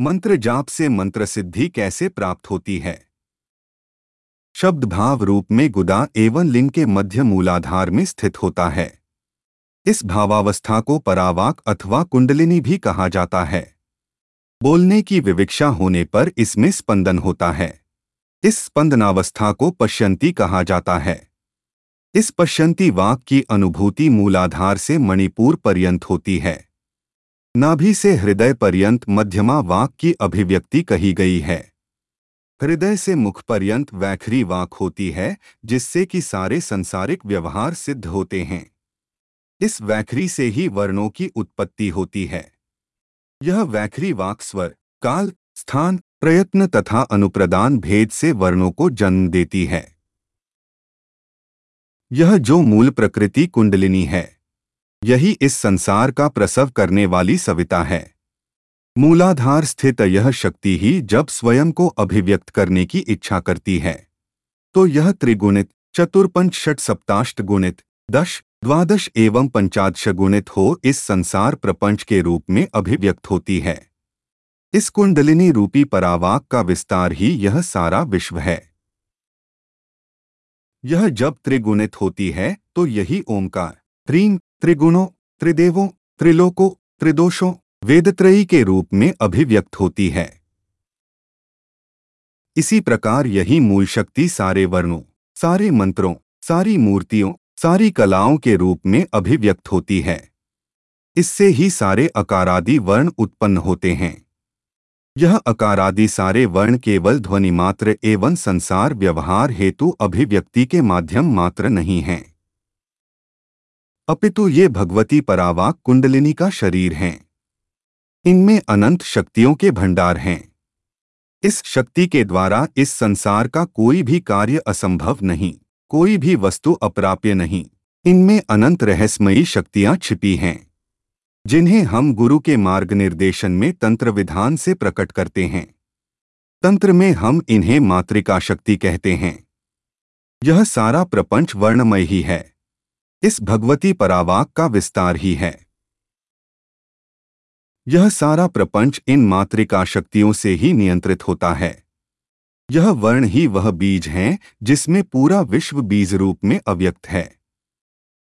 मंत्र जाप से मंत्र सिद्धि कैसे प्राप्त होती है? शब्द भाव रूप में गुदा एवं लिंग के मध्य मूलाधार में स्थित होता है। इस भावावस्था को परावाक अथवा कुंडलिनी भी कहा जाता है। बोलने की विविक्षा होने पर इसमें स्पंदन होता है। इस स्पंदनावस्था को पश्यंती कहा जाता है। इस पश्यंती वाक की अनुभूति मूलाधार से मणिपुर पर्यंत होती है। नाभि से हृदय पर्यंत मध्यमा वाक की अभिव्यक्ति कही गई है। हृदय से मुख पर्यंत वैखरी वाक होती है, जिससे कि सारे संसारिक व्यवहार सिद्ध होते हैं। इस वैखरी से ही वर्णों की उत्पत्ति होती है। यह वैखरी वाक स्वर, काल, स्थान, प्रयत्न तथा अनुप्रदान भेद से वर्णों को जन्म देती है। यह जो मूल प्रकृति कुंडलिनी है। यही इस संसार का प्रसव करने वाली सविता है। मूलाधार स्थित यह शक्ति ही जब स्वयं को अभिव्यक्त करने की इच्छा करती है। तो यह त्रिगुणित चतुर्पंच षट सप्ताष्ट गुणित, दश, द्वादश एवं पंचादश गुणित हो इस संसार प्रपंच के रूप में अभिव्यक्त होती है। इस कुंडलिनी रूपी परावाक का विस्तार ही यह सारा विश्व है। यह जब त्रिगुणित होती है तो यही ओंकार त्रीन त्रिगुणों, त्रिदेवों, त्रिलोकों, त्रिदोषों, वेदत्रयी के रूप में अभिव्यक्त होती है। इसी प्रकार यही मूल शक्ति सारे वर्णों, सारे मंत्रों, सारी मूर्तियों, सारी कलाओं के रूप में अभिव्यक्त होती है। इससे ही सारे अकारादि वर्ण उत्पन्न होते हैं। यह अकारादि सारे वर्ण केवल ध्वनि मात्र एवं संसार व्यवहार हेतु अभिव्यक्ति के माध्यम मात्र नहीं हैं। अपितु ये भगवती परावाक कुंडलिनी का शरीर हैं। इनमें अनंत शक्तियों के भंडार हैं। इस शक्ति के द्वारा इस संसार का कोई भी कार्य असंभव नहीं, कोई भी वस्तु अप्राप्य नहीं। इनमें अनंत रहस्यमयी शक्तियाँ छिपी हैं, जिन्हें हम गुरु के मार्ग निर्देशन में तंत्र विधान से प्रकट करते हैं। तंत्र में हम इन्हें मातृका शक्ति कहते हैं। यह सारा प्रपंच वर्णमय ही है। इस भगवती परावाक का विस्तार ही है। यह सारा प्रपंच इन मातृका शक्तियों से ही नियंत्रित होता है। यह वर्ण ही वह बीज है जिसमें पूरा विश्व बीज रूप में अव्यक्त है।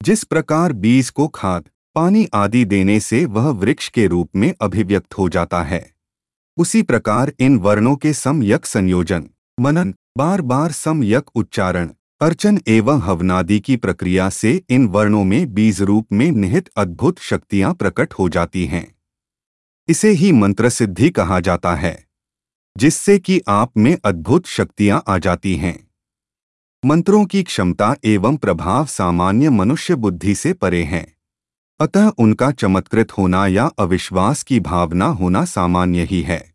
जिस प्रकार बीज को खाद, पानी आदि देने से वह वृक्ष के रूप में अभिव्यक्त हो जाता है। उसी प्रकार इन वर्णों के समयक संयोजन, मनन, बार बार समयक उच्चारण अर्चन एवं हवनादि की प्रक्रिया से इन वर्णों में बीज रूप में निहित अद्भुत शक्तियाँ प्रकट हो जाती हैं। इसे ही मंत्र सिद्धि कहा जाता है, जिससे कि आप में अद्भुत शक्तियाँ आ जाती हैं। मंत्रों की क्षमता एवं प्रभाव सामान्य मनुष्य बुद्धि से परे हैं। अतः उनका चमत्कृत होना या अविश्वास की भावना होना सामान्य ही है।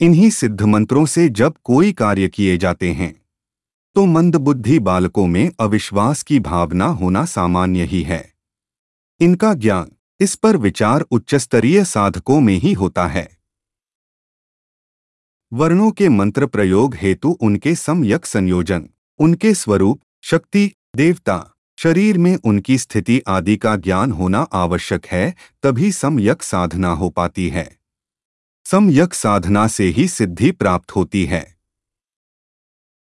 इन्हीं सिद्ध मंत्रों से जब कोई कार्य किए जाते हैं तो मंदबुद्धि बालकों में अविश्वास की भावना होना सामान्य ही है। इनका ज्ञान इस पर विचार उच्चस्तरीय साधकों में ही होता है। वर्णों के मंत्र प्रयोग हेतु उनके समयक संयोजन, उनके स्वरूप, शक्ति, देवता, शरीर में उनकी स्थिति आदि का ज्ञान होना आवश्यक है, तभी समयक साधना हो पाती है। समयक साधना से ही सिद्धि प्राप्त होती है।